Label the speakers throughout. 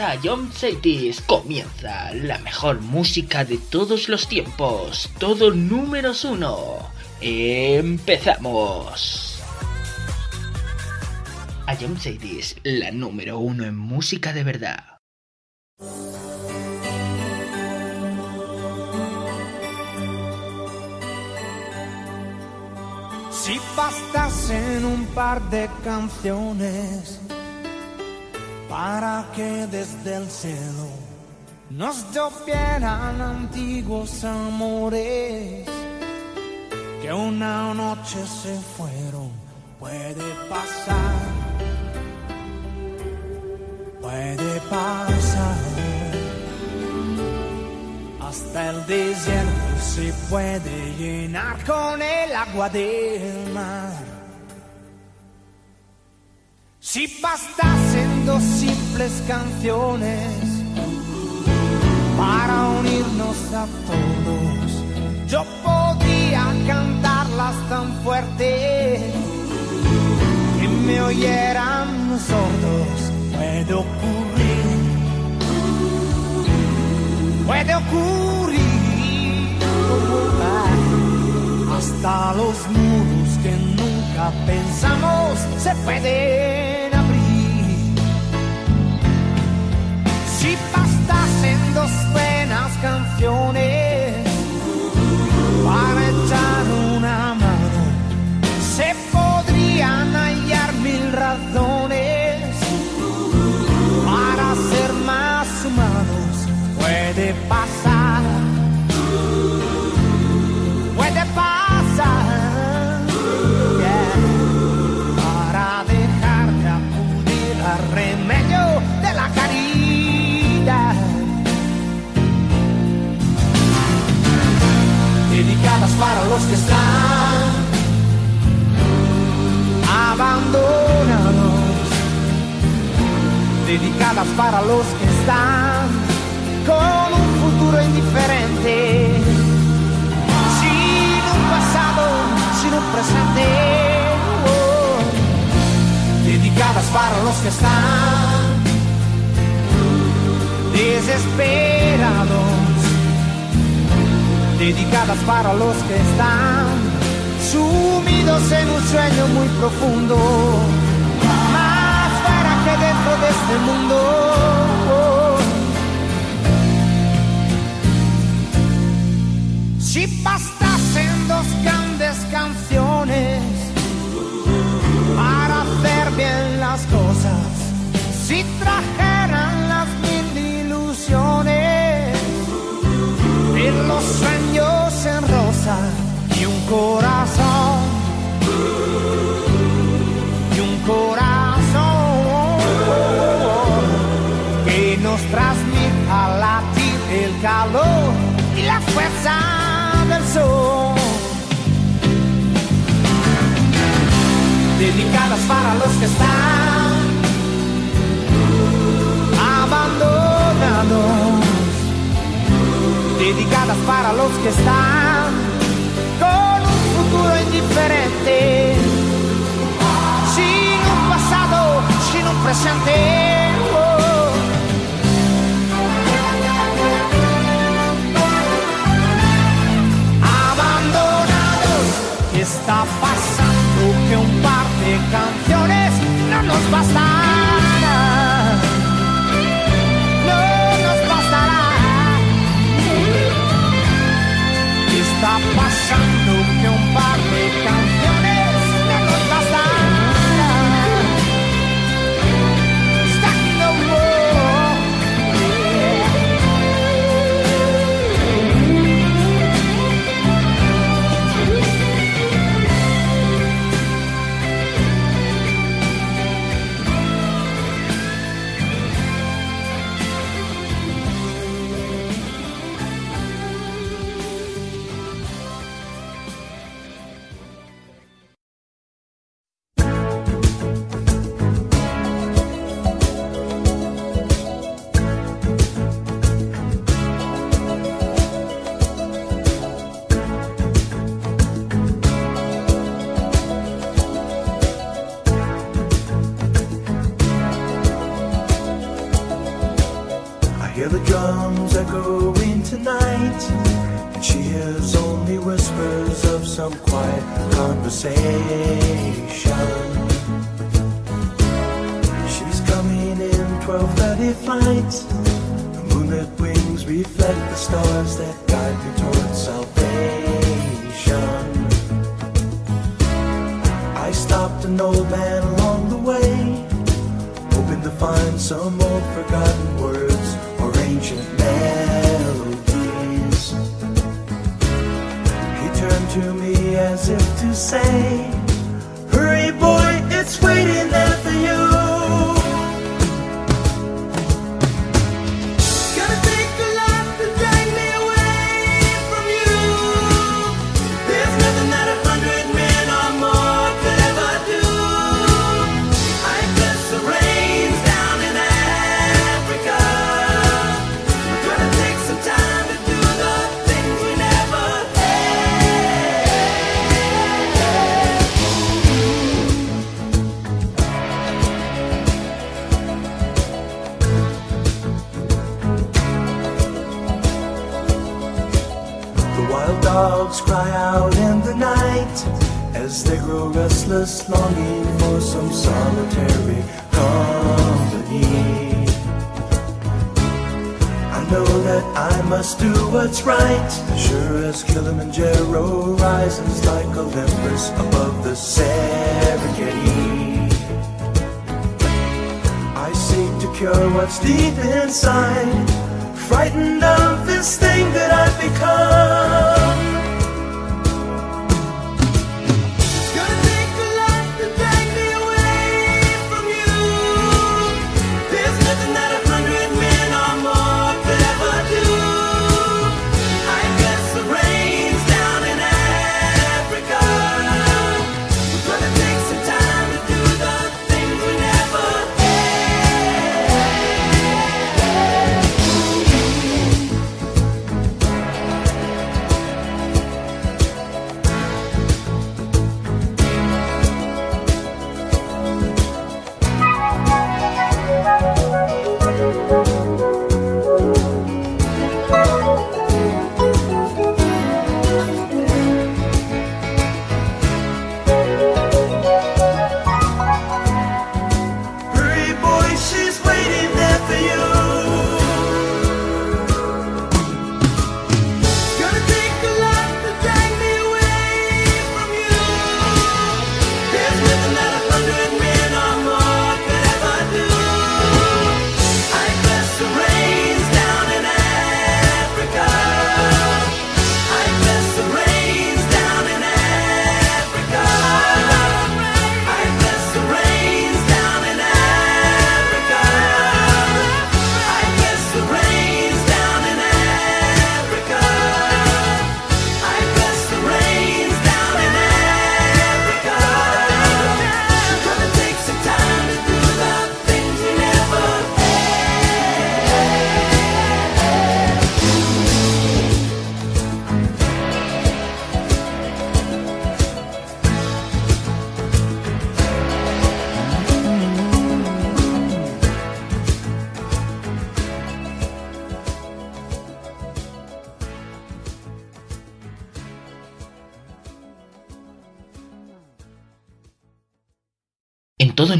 Speaker 1: A John Cities. Comienza la mejor música de todos los tiempos. Todo números uno. Empezamos. A John Cities, la número uno en música de verdad.
Speaker 2: Si bastasen un par de canciones para que desde el cielo nos llovieran antiguos amores que una noche se fueron, puede pasar, puede pasar. Hasta el desierto se puede llenar con el agua del mar. Si bastasen dos simples canciones para unirnos a todos, yo podría cantarlas tan fuerte que me oyeran sordos. Puede ocurrir, puede ocurrir. Hasta los muros que nunca pensamos se pueden Si bastasen dos buenas canciones. Para echar una mano, para los que están abandonados, dedicadas para los que están con un futuro indiferente, sin un pasado, sin un presente, oh. dedicadas para los que están desesperados dedicadas para los que están sumidos en un sueño muy profundo, más fuera que dentro de este mundo. Si bastasen dos grandes canciones para hacer bien las cosas, si trajeran corazón. Y un corazón que nos transmita latir el calor y la fuerza del sol. Dedicadas para los que están abandonados dedicadas para los que están sin un pasado, sin un presente. Abandonados, ¿qué está pasando? Que un par de canciones no nos bastarán.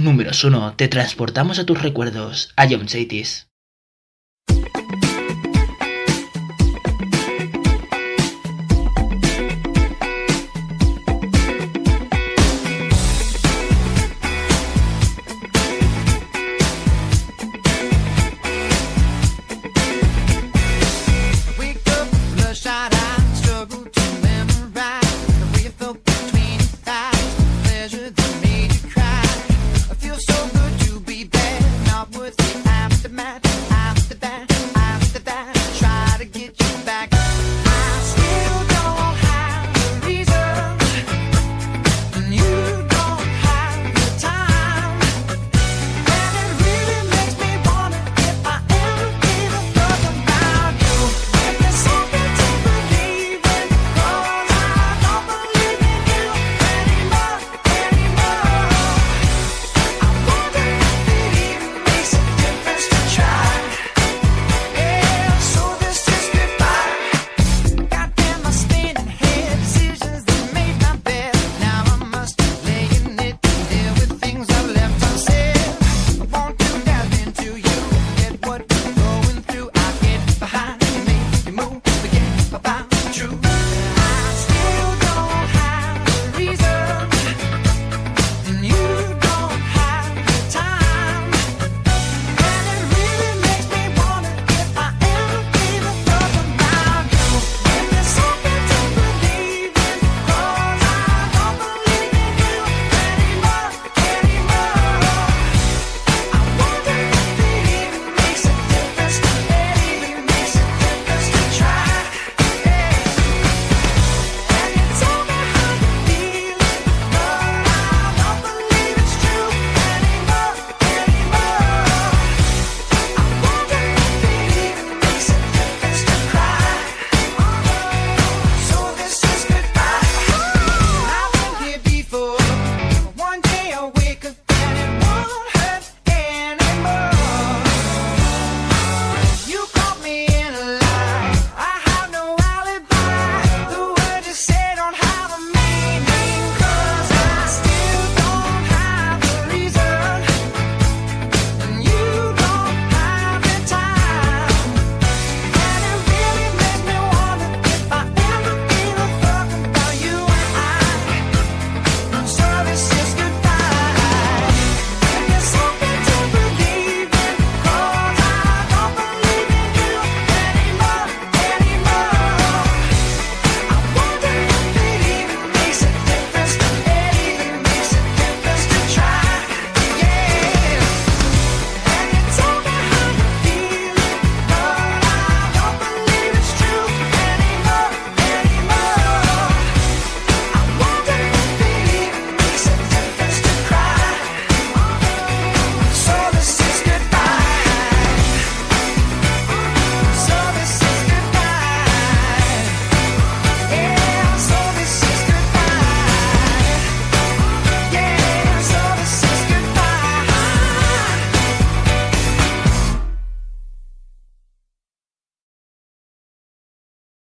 Speaker 1: número uno, te transportamos a tus recuerdos, a John
Speaker 3: Chaitis.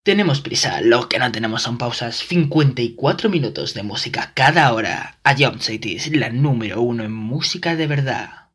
Speaker 1: Tenemos prisa, lo que no tenemos son pausas. 54 minutos de música cada hora. A Jump City es la número uno en música de verdad.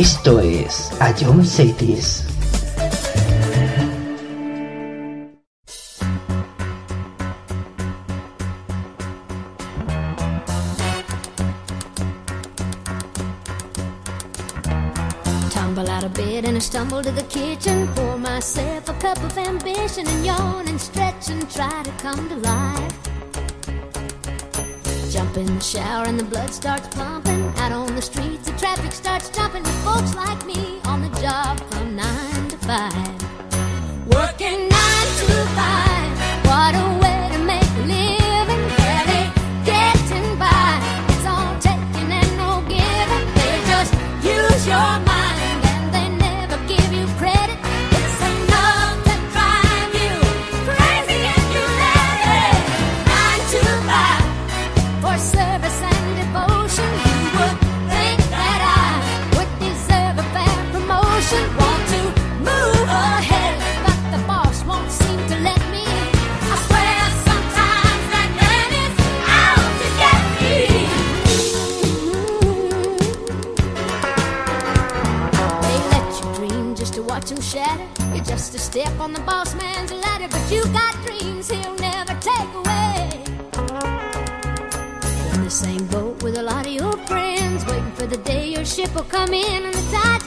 Speaker 1: Esto es A John Cities.
Speaker 4: Tumble out of bed and I stumble to the kitchen. Pour myself a cup of ambition and yawn and stretch and try to come to life. Jump in the shower and the blood starts pumping. Out on the streets, the traffic starts jumping folks like me. ship will come in and the
Speaker 5: tide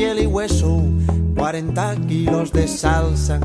Speaker 5: piel y hueso, 40 kilos de salsa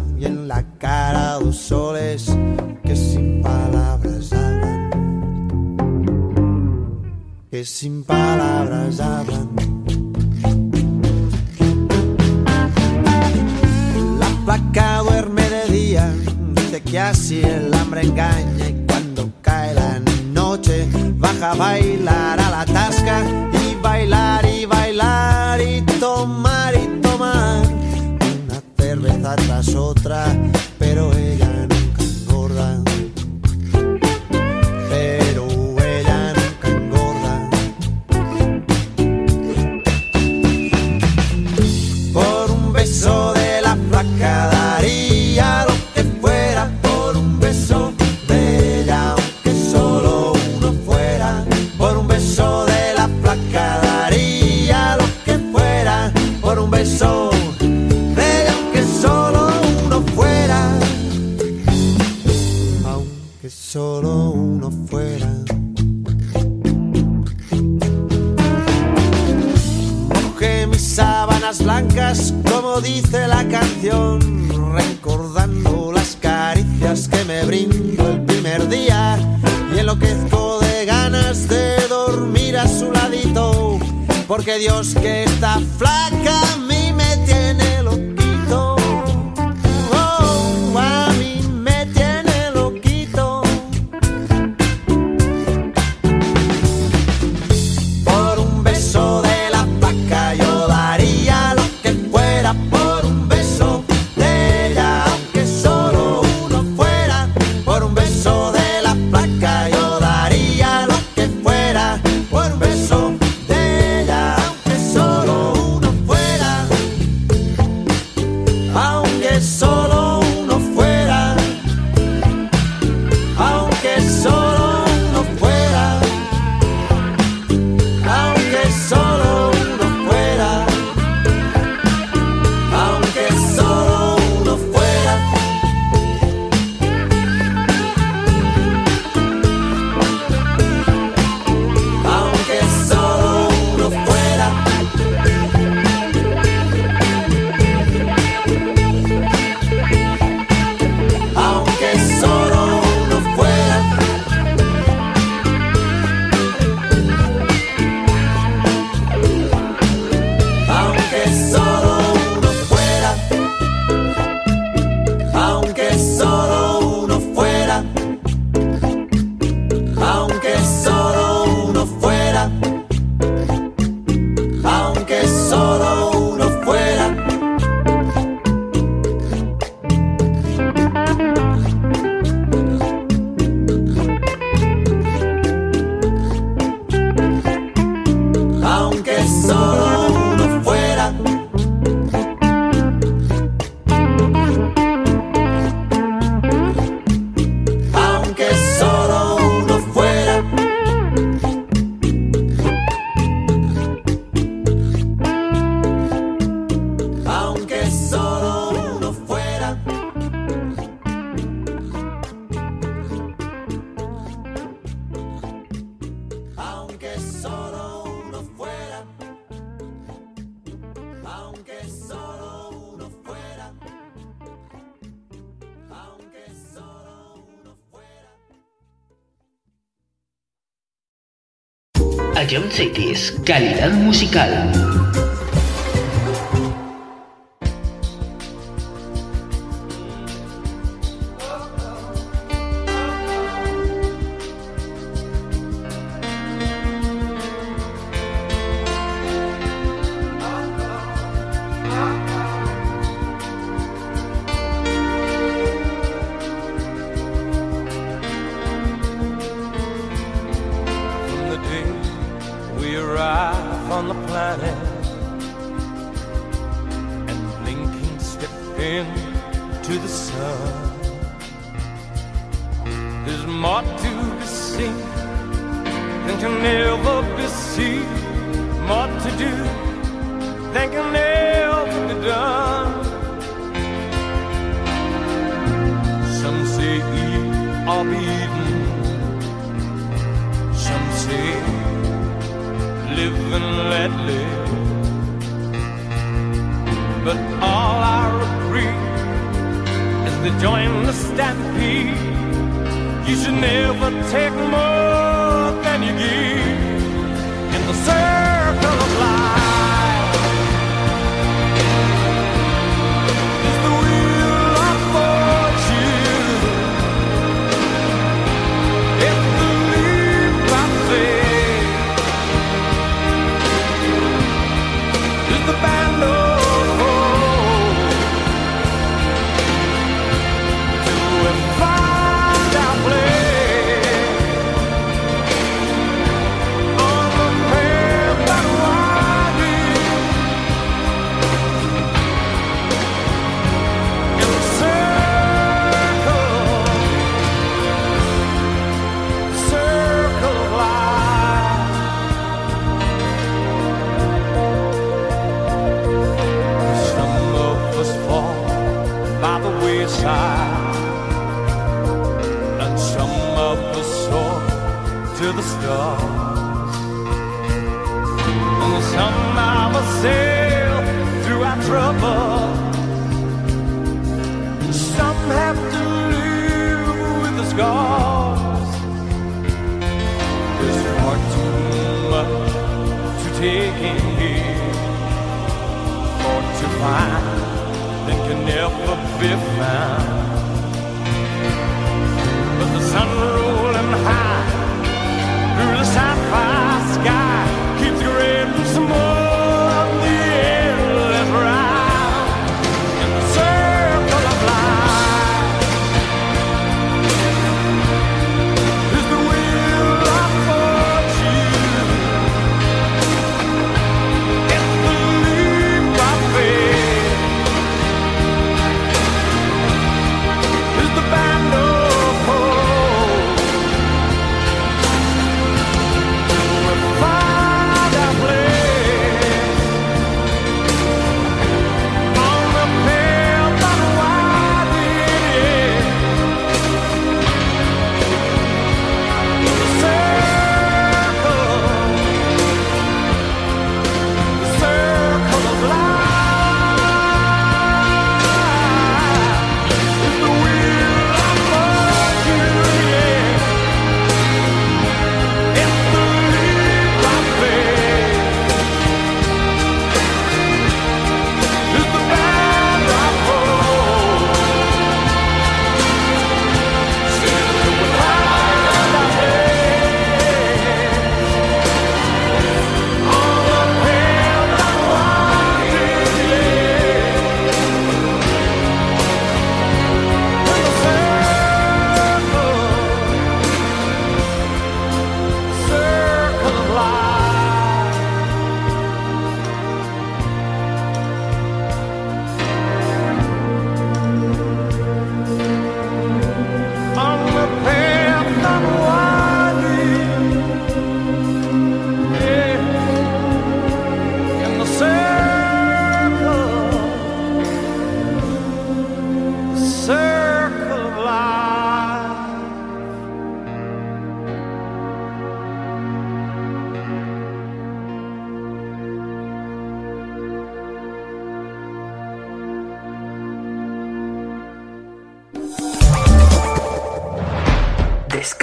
Speaker 6: calidad musical.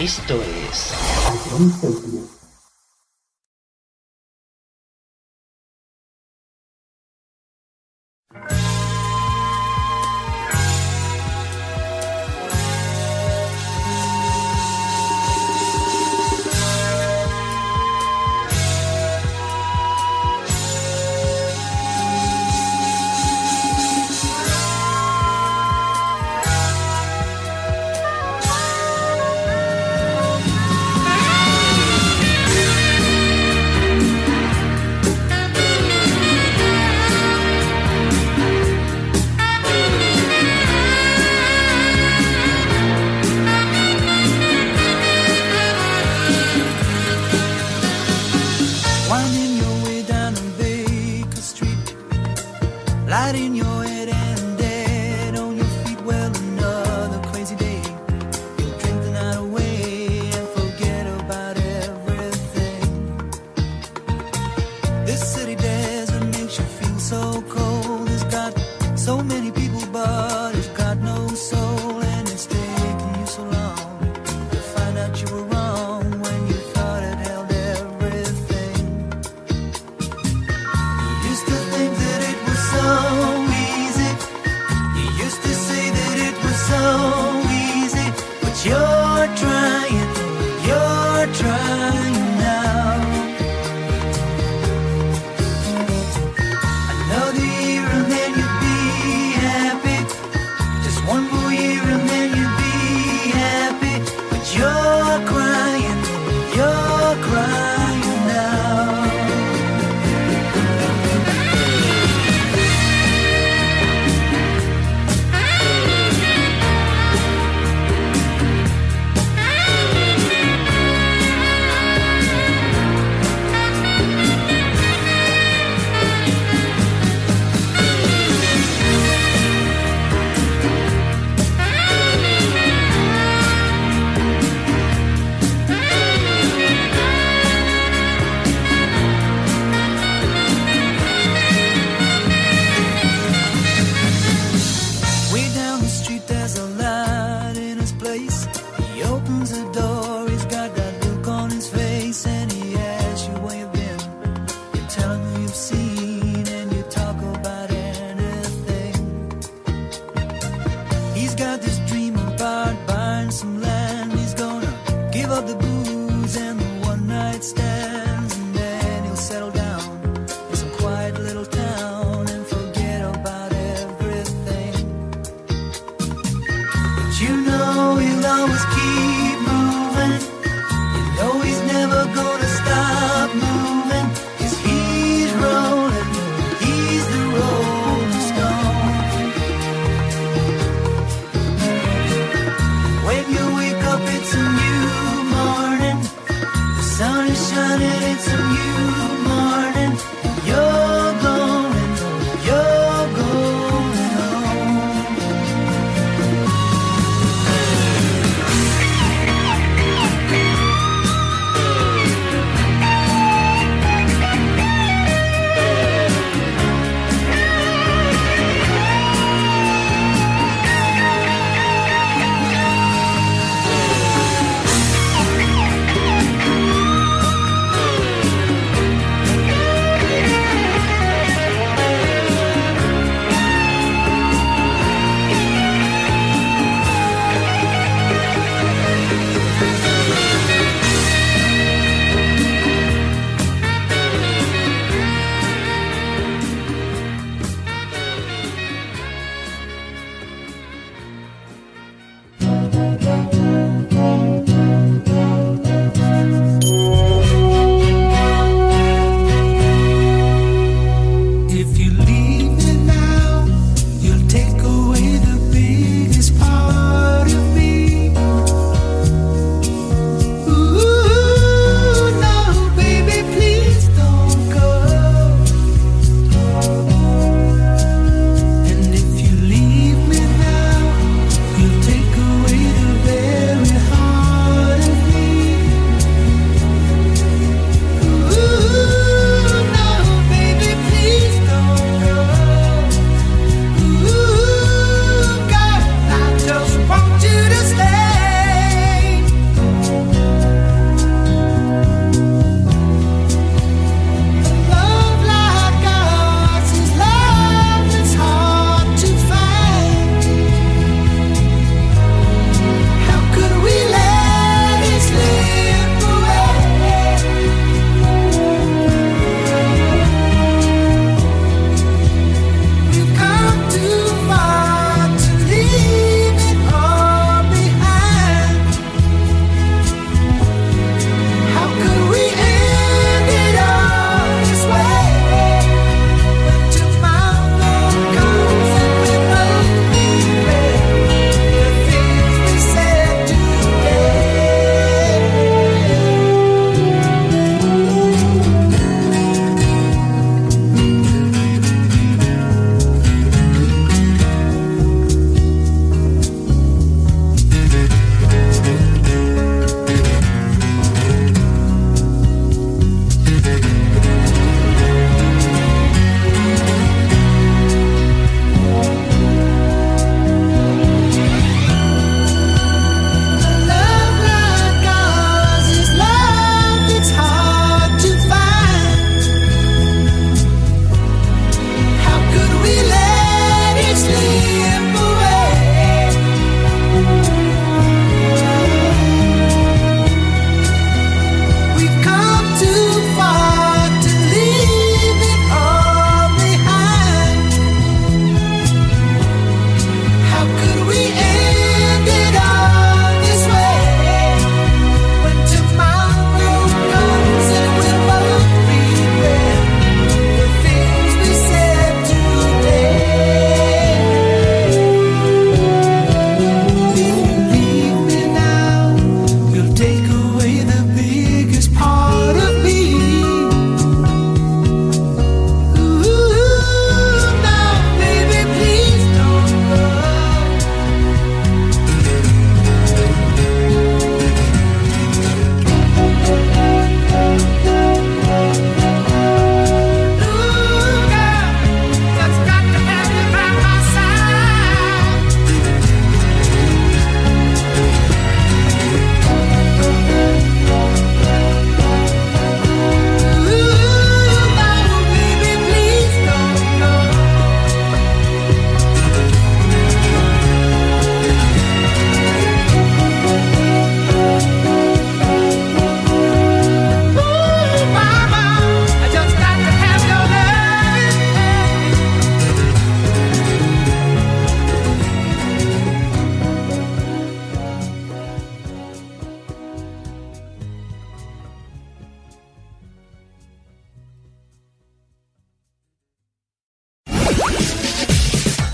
Speaker 1: Esto es.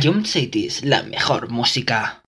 Speaker 4: Jump Cities, la mejor música.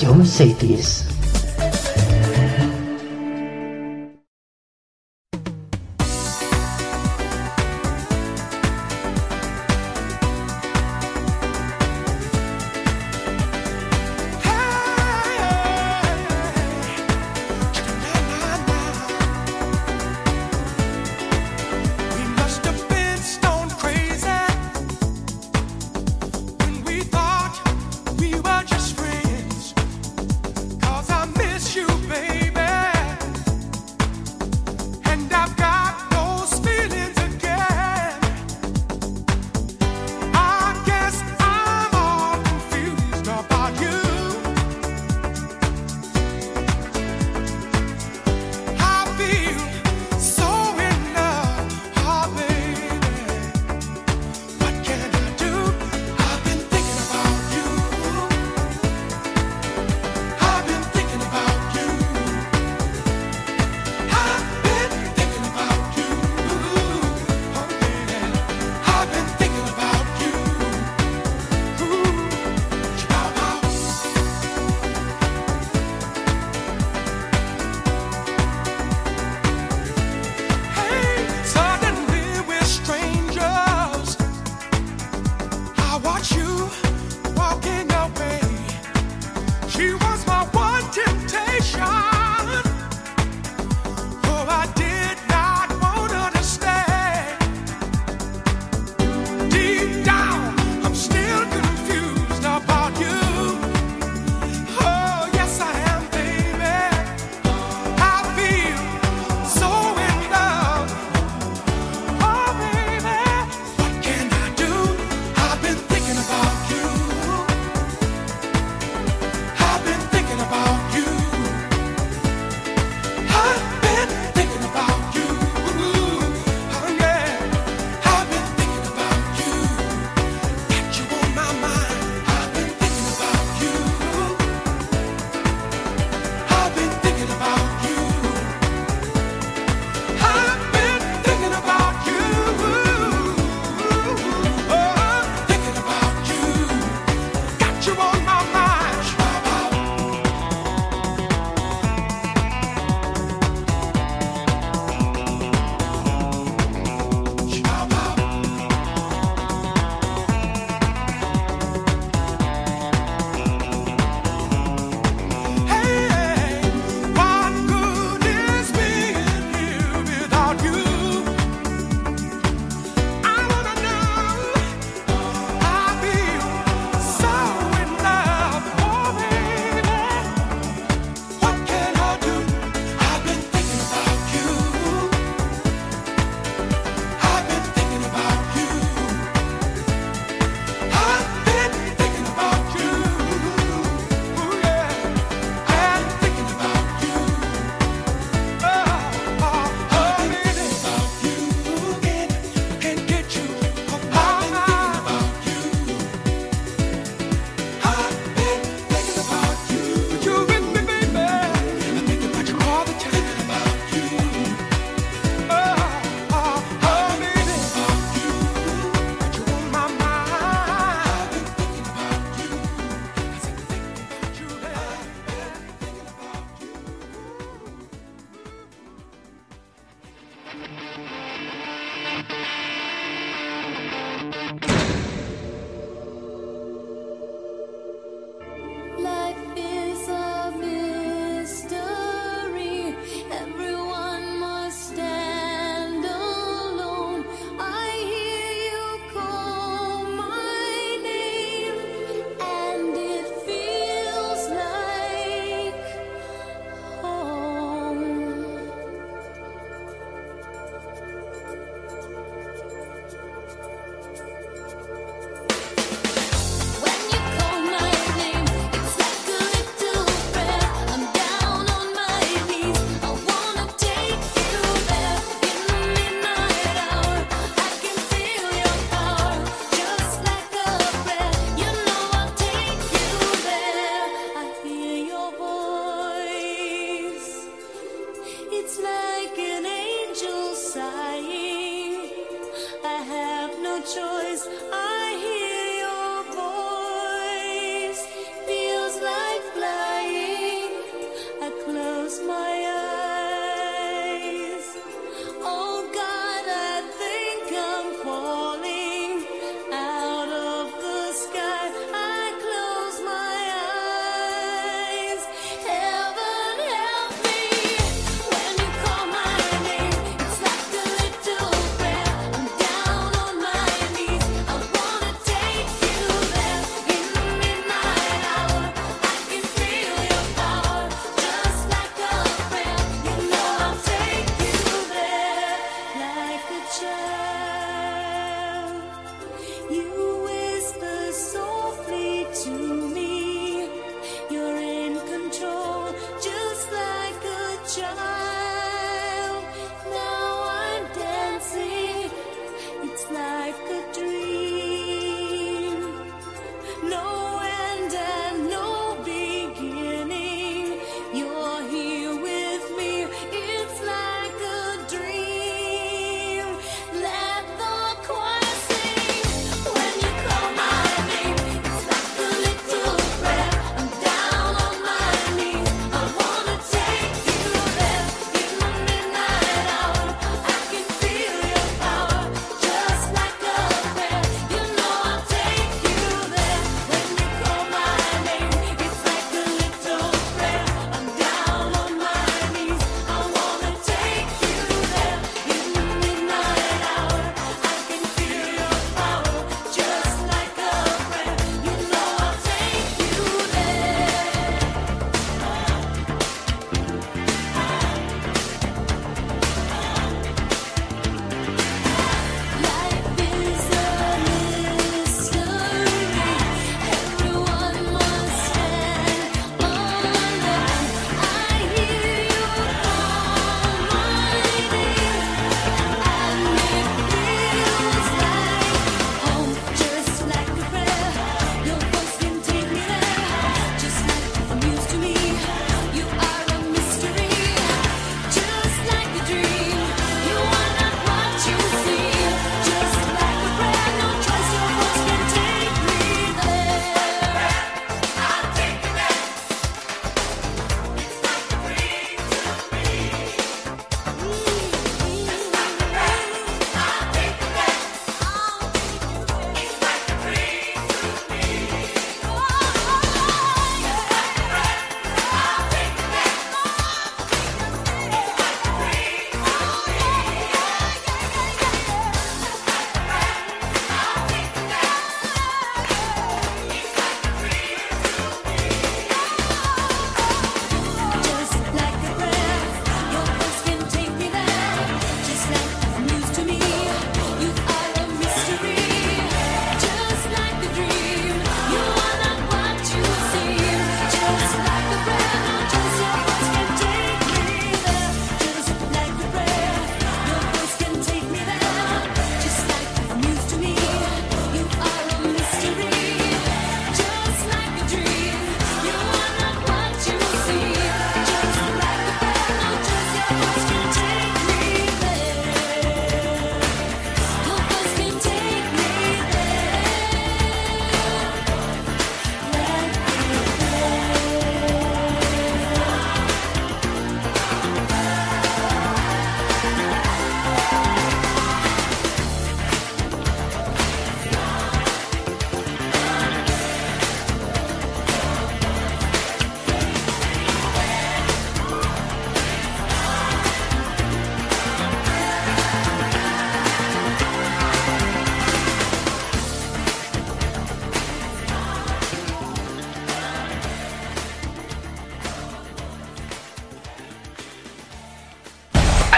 Speaker 4: Es A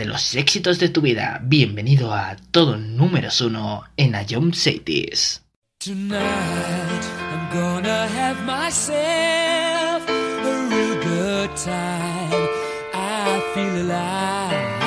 Speaker 1: de los éxitos de tu vida. Bienvenido a todo número uno en Ayom Cities.
Speaker 7: Tonight a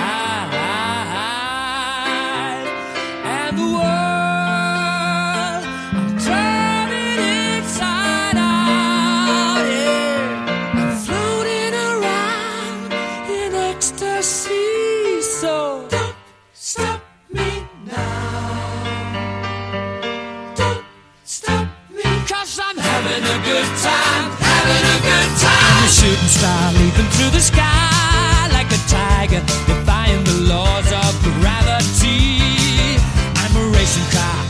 Speaker 7: are leaping through the sky like a tiger, defying the laws of gravity. I'm a racing car.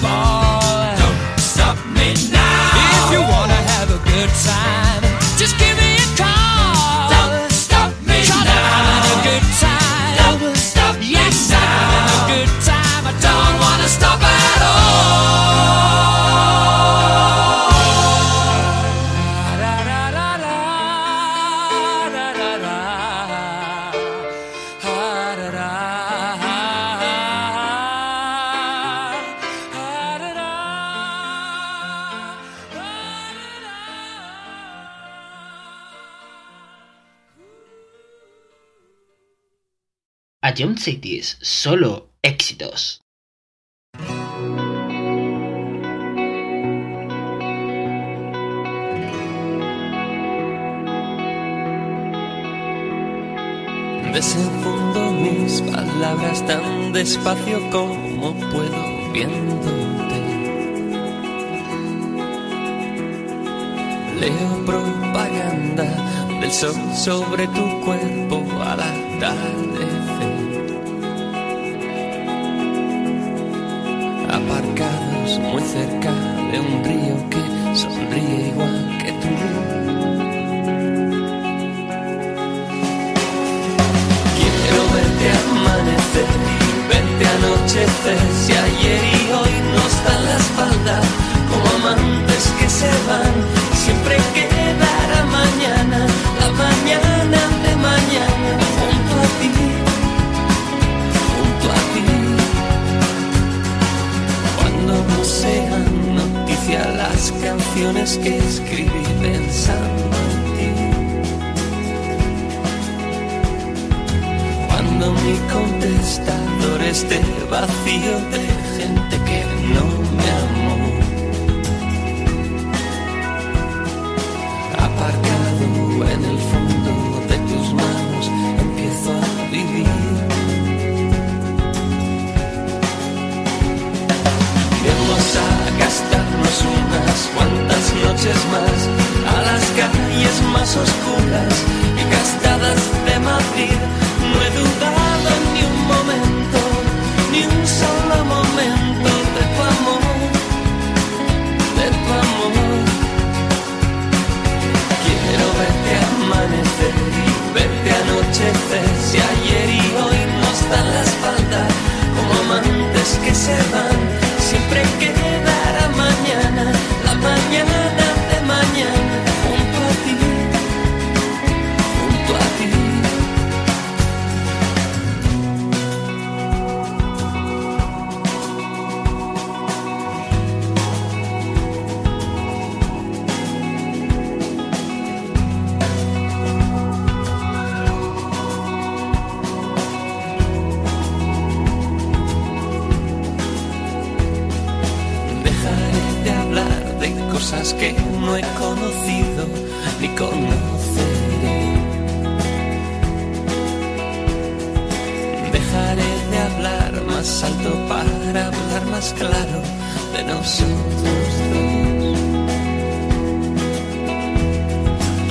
Speaker 7: Having a
Speaker 1: John Cities, solo éxitos.
Speaker 8: Desenfundo mis palabras tan despacio como puedo viéndote. Leo propaganda del sol sobre tu cuerpo al atardecer. Aparcados muy cerca de un río que sonríe igual que tú. Quiero verte amanecer verte anochecer. Si ayer y hoy nos dan la espalda, como amantes que se van, siempre quedará las canciones que escribí pensando en ti. Cuando mi contestador esté vacío de gente que no me amó. Aparcado unas cuantas noches más a las calles más oscuras y gastadas de Madrid. No he dudado ni un momento, ni un solo momento de tu amor, de tu amor. Quiero verte amanecer y verte anochecer. Si ayer y hoy nos dan la espalda, como amantes que se van, siempre quedará mañana, conocido ni conoceré. Dejaré de hablar más alto para hablar más claro de nosotros dos.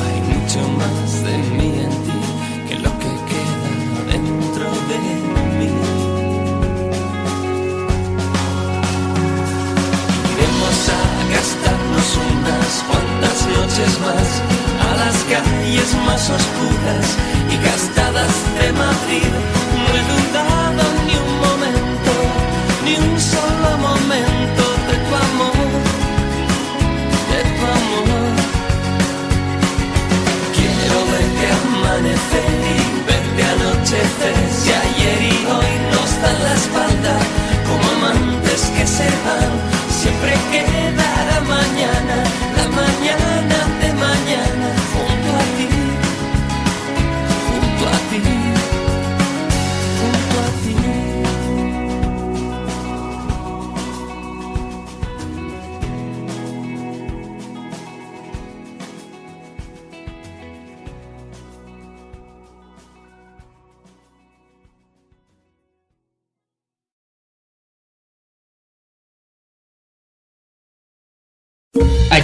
Speaker 8: Hay mucho más de mí en ti que lo que queda dentro de mí. Iremos a unas cuantas noches más a las calles más oscuras y gastadas de Madrid. No he dudado ni un momento, ni un solo momento de tu amor, de tu amor. Quiero verte amanecer y verte anochecer. Si ayer y hoy nos dan la espalda, como amantes que se van, siempre quedará mañana, la mañana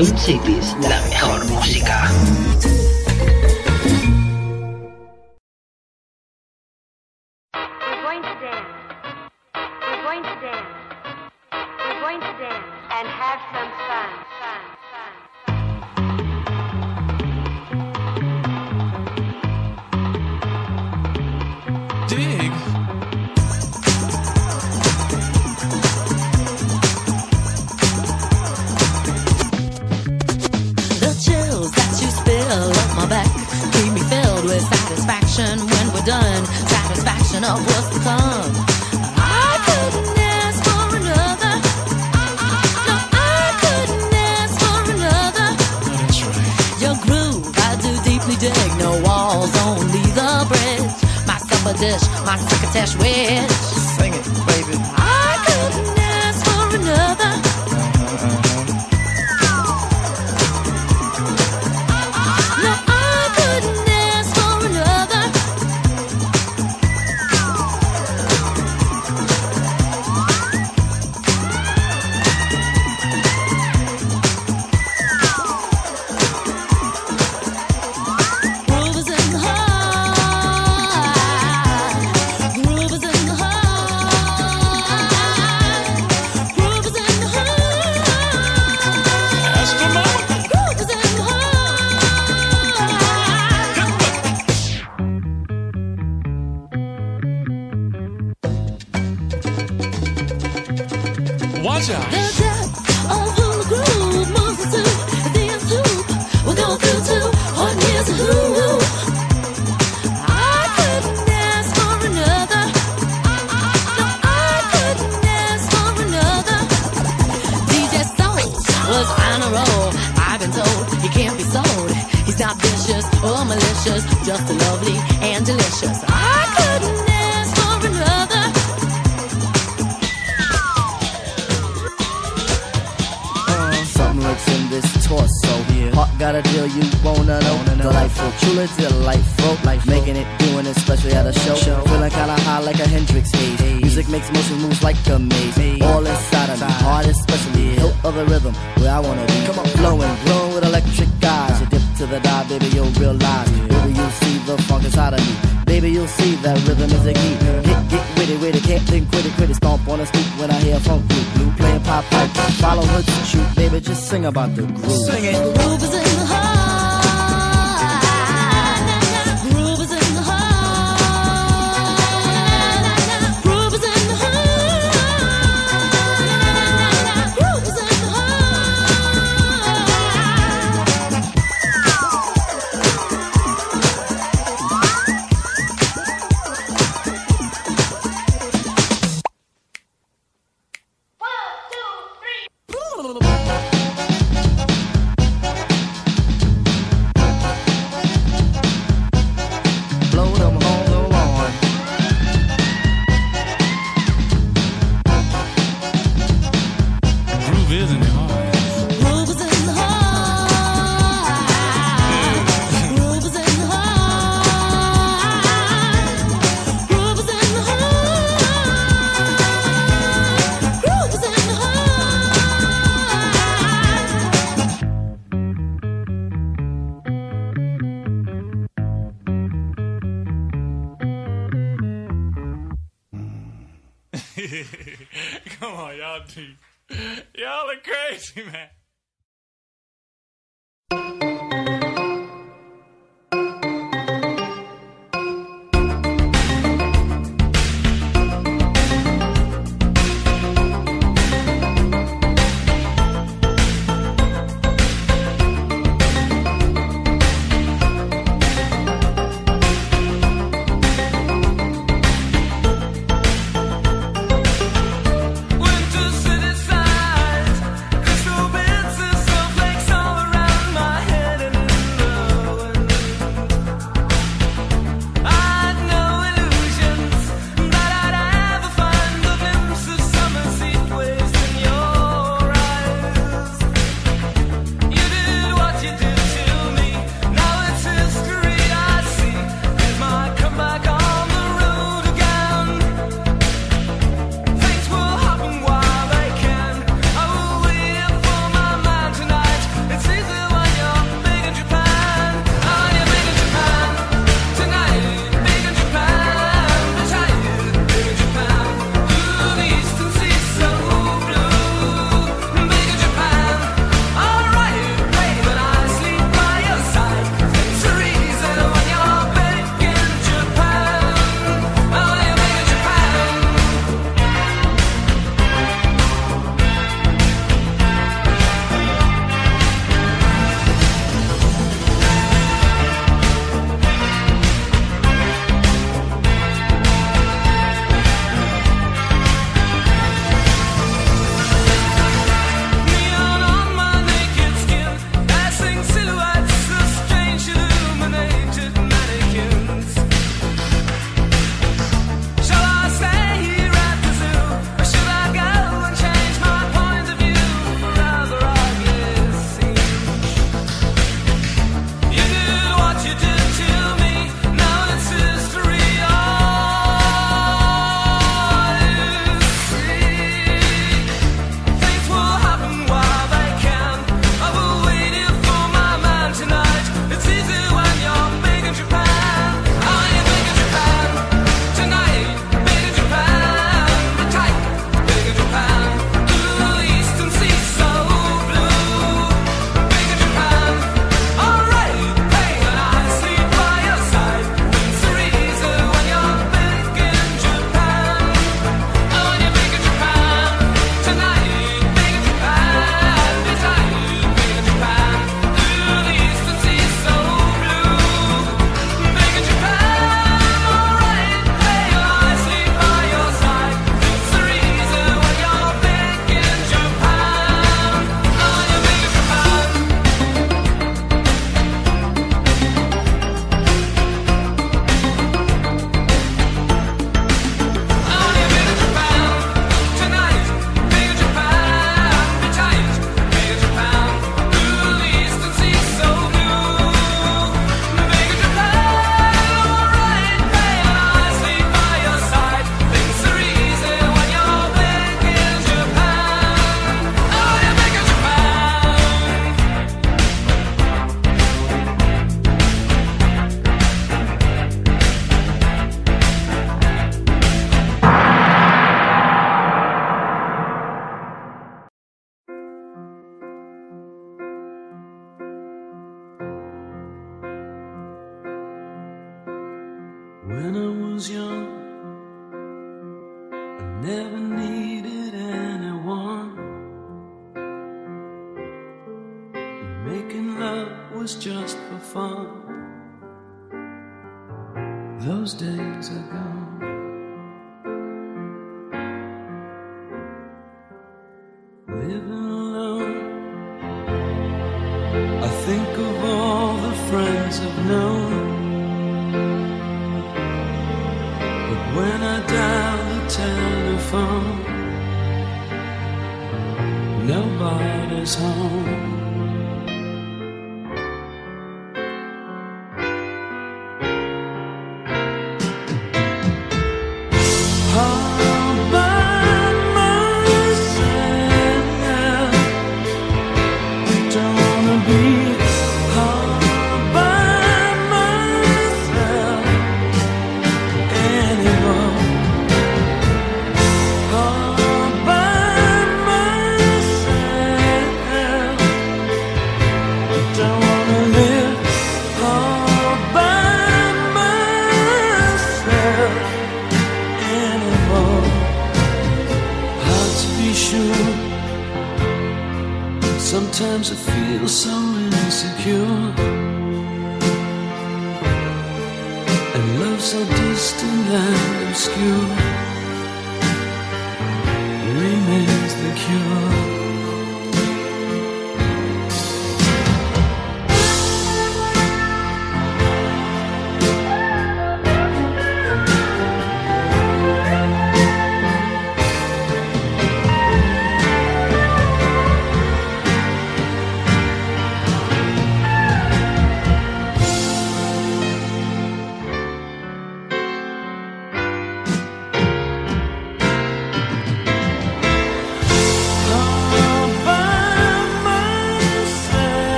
Speaker 1: John Cities, la mejor música.
Speaker 9: Follow her to shoot, baby, just sing about the groove. Sing it.
Speaker 4: The groove is in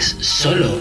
Speaker 1: solo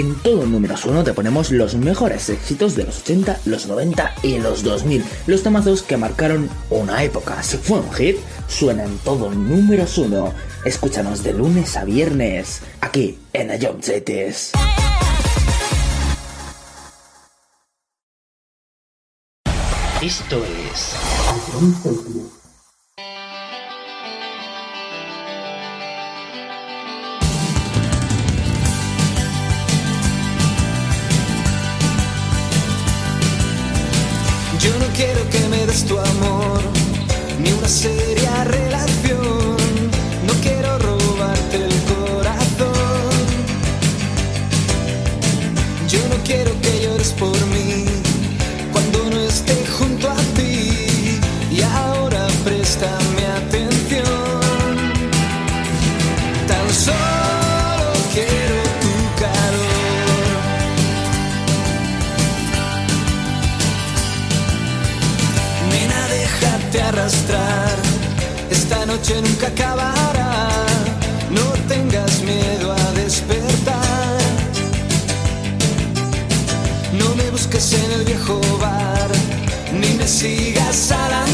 Speaker 1: en todo números uno te ponemos los mejores éxitos de los 80, los 90 y los 2000. Los tamazos que marcaron una época. Si fue un hit, suena en todo números uno. Escúchanos de lunes a viernes, aquí en Ayom Esto es...
Speaker 10: Yo no quiero que llores por mí cuando no esté junto a ti. Y ahora préstame atención. Tan solo quiero tu calor. Nena, déjate arrastrar. Esta noche nunca acabará. No tengo busques en el viejo bar, ni me sigas al andar.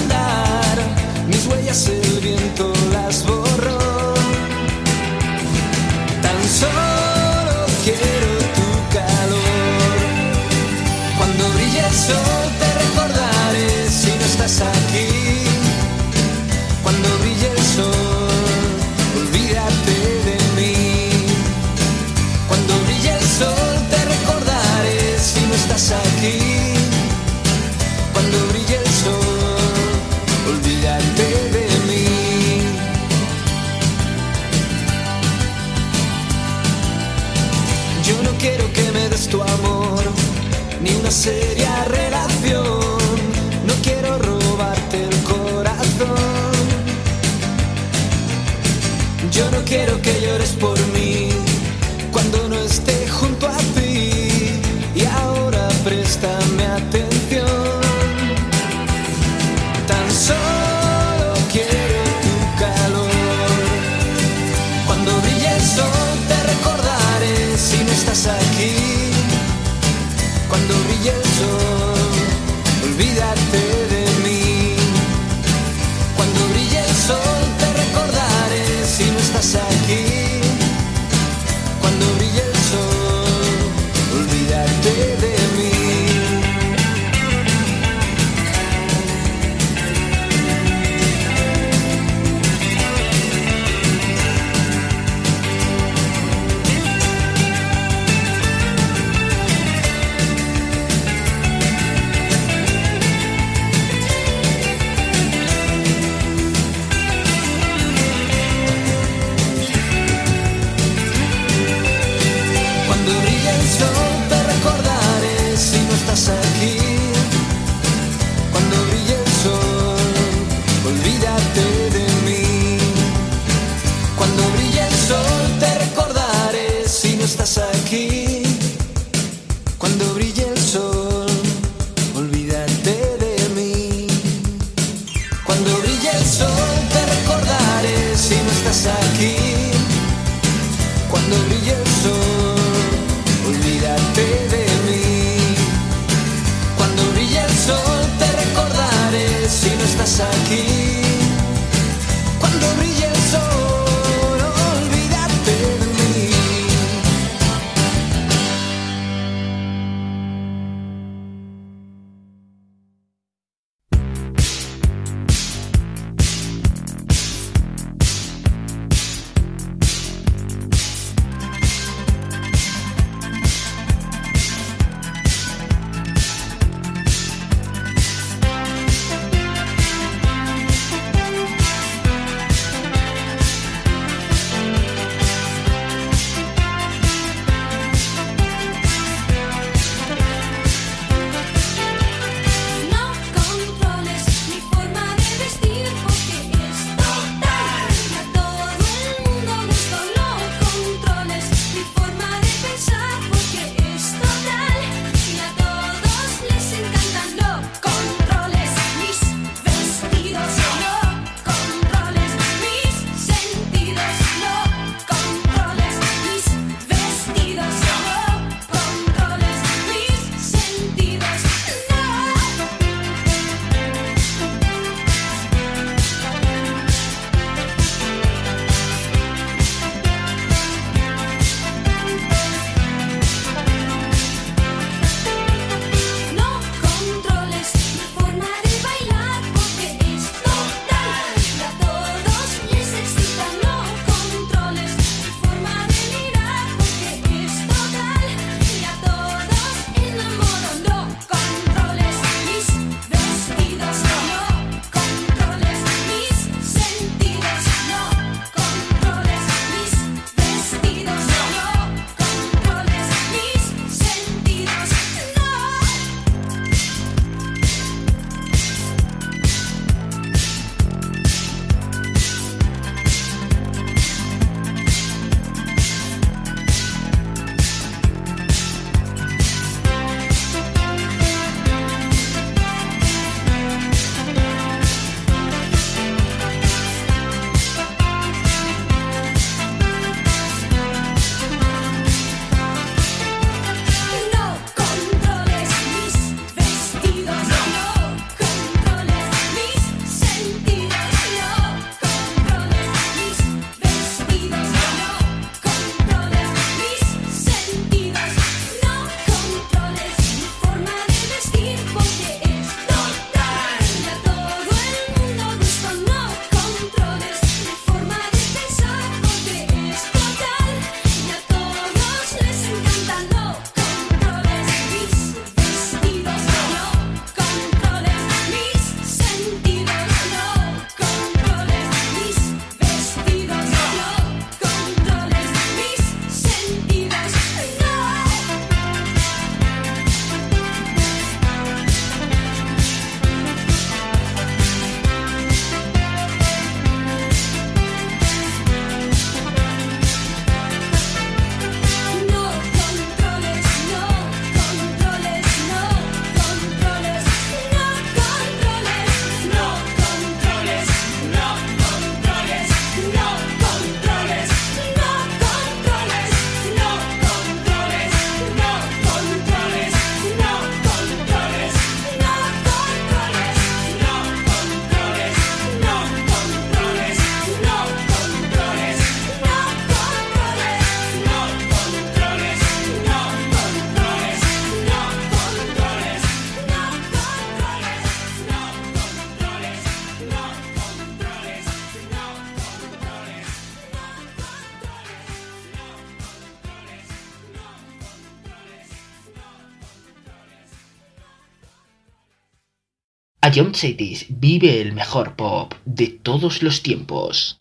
Speaker 10: A
Speaker 4: John Cetis vive el mejor pop de todos los tiempos.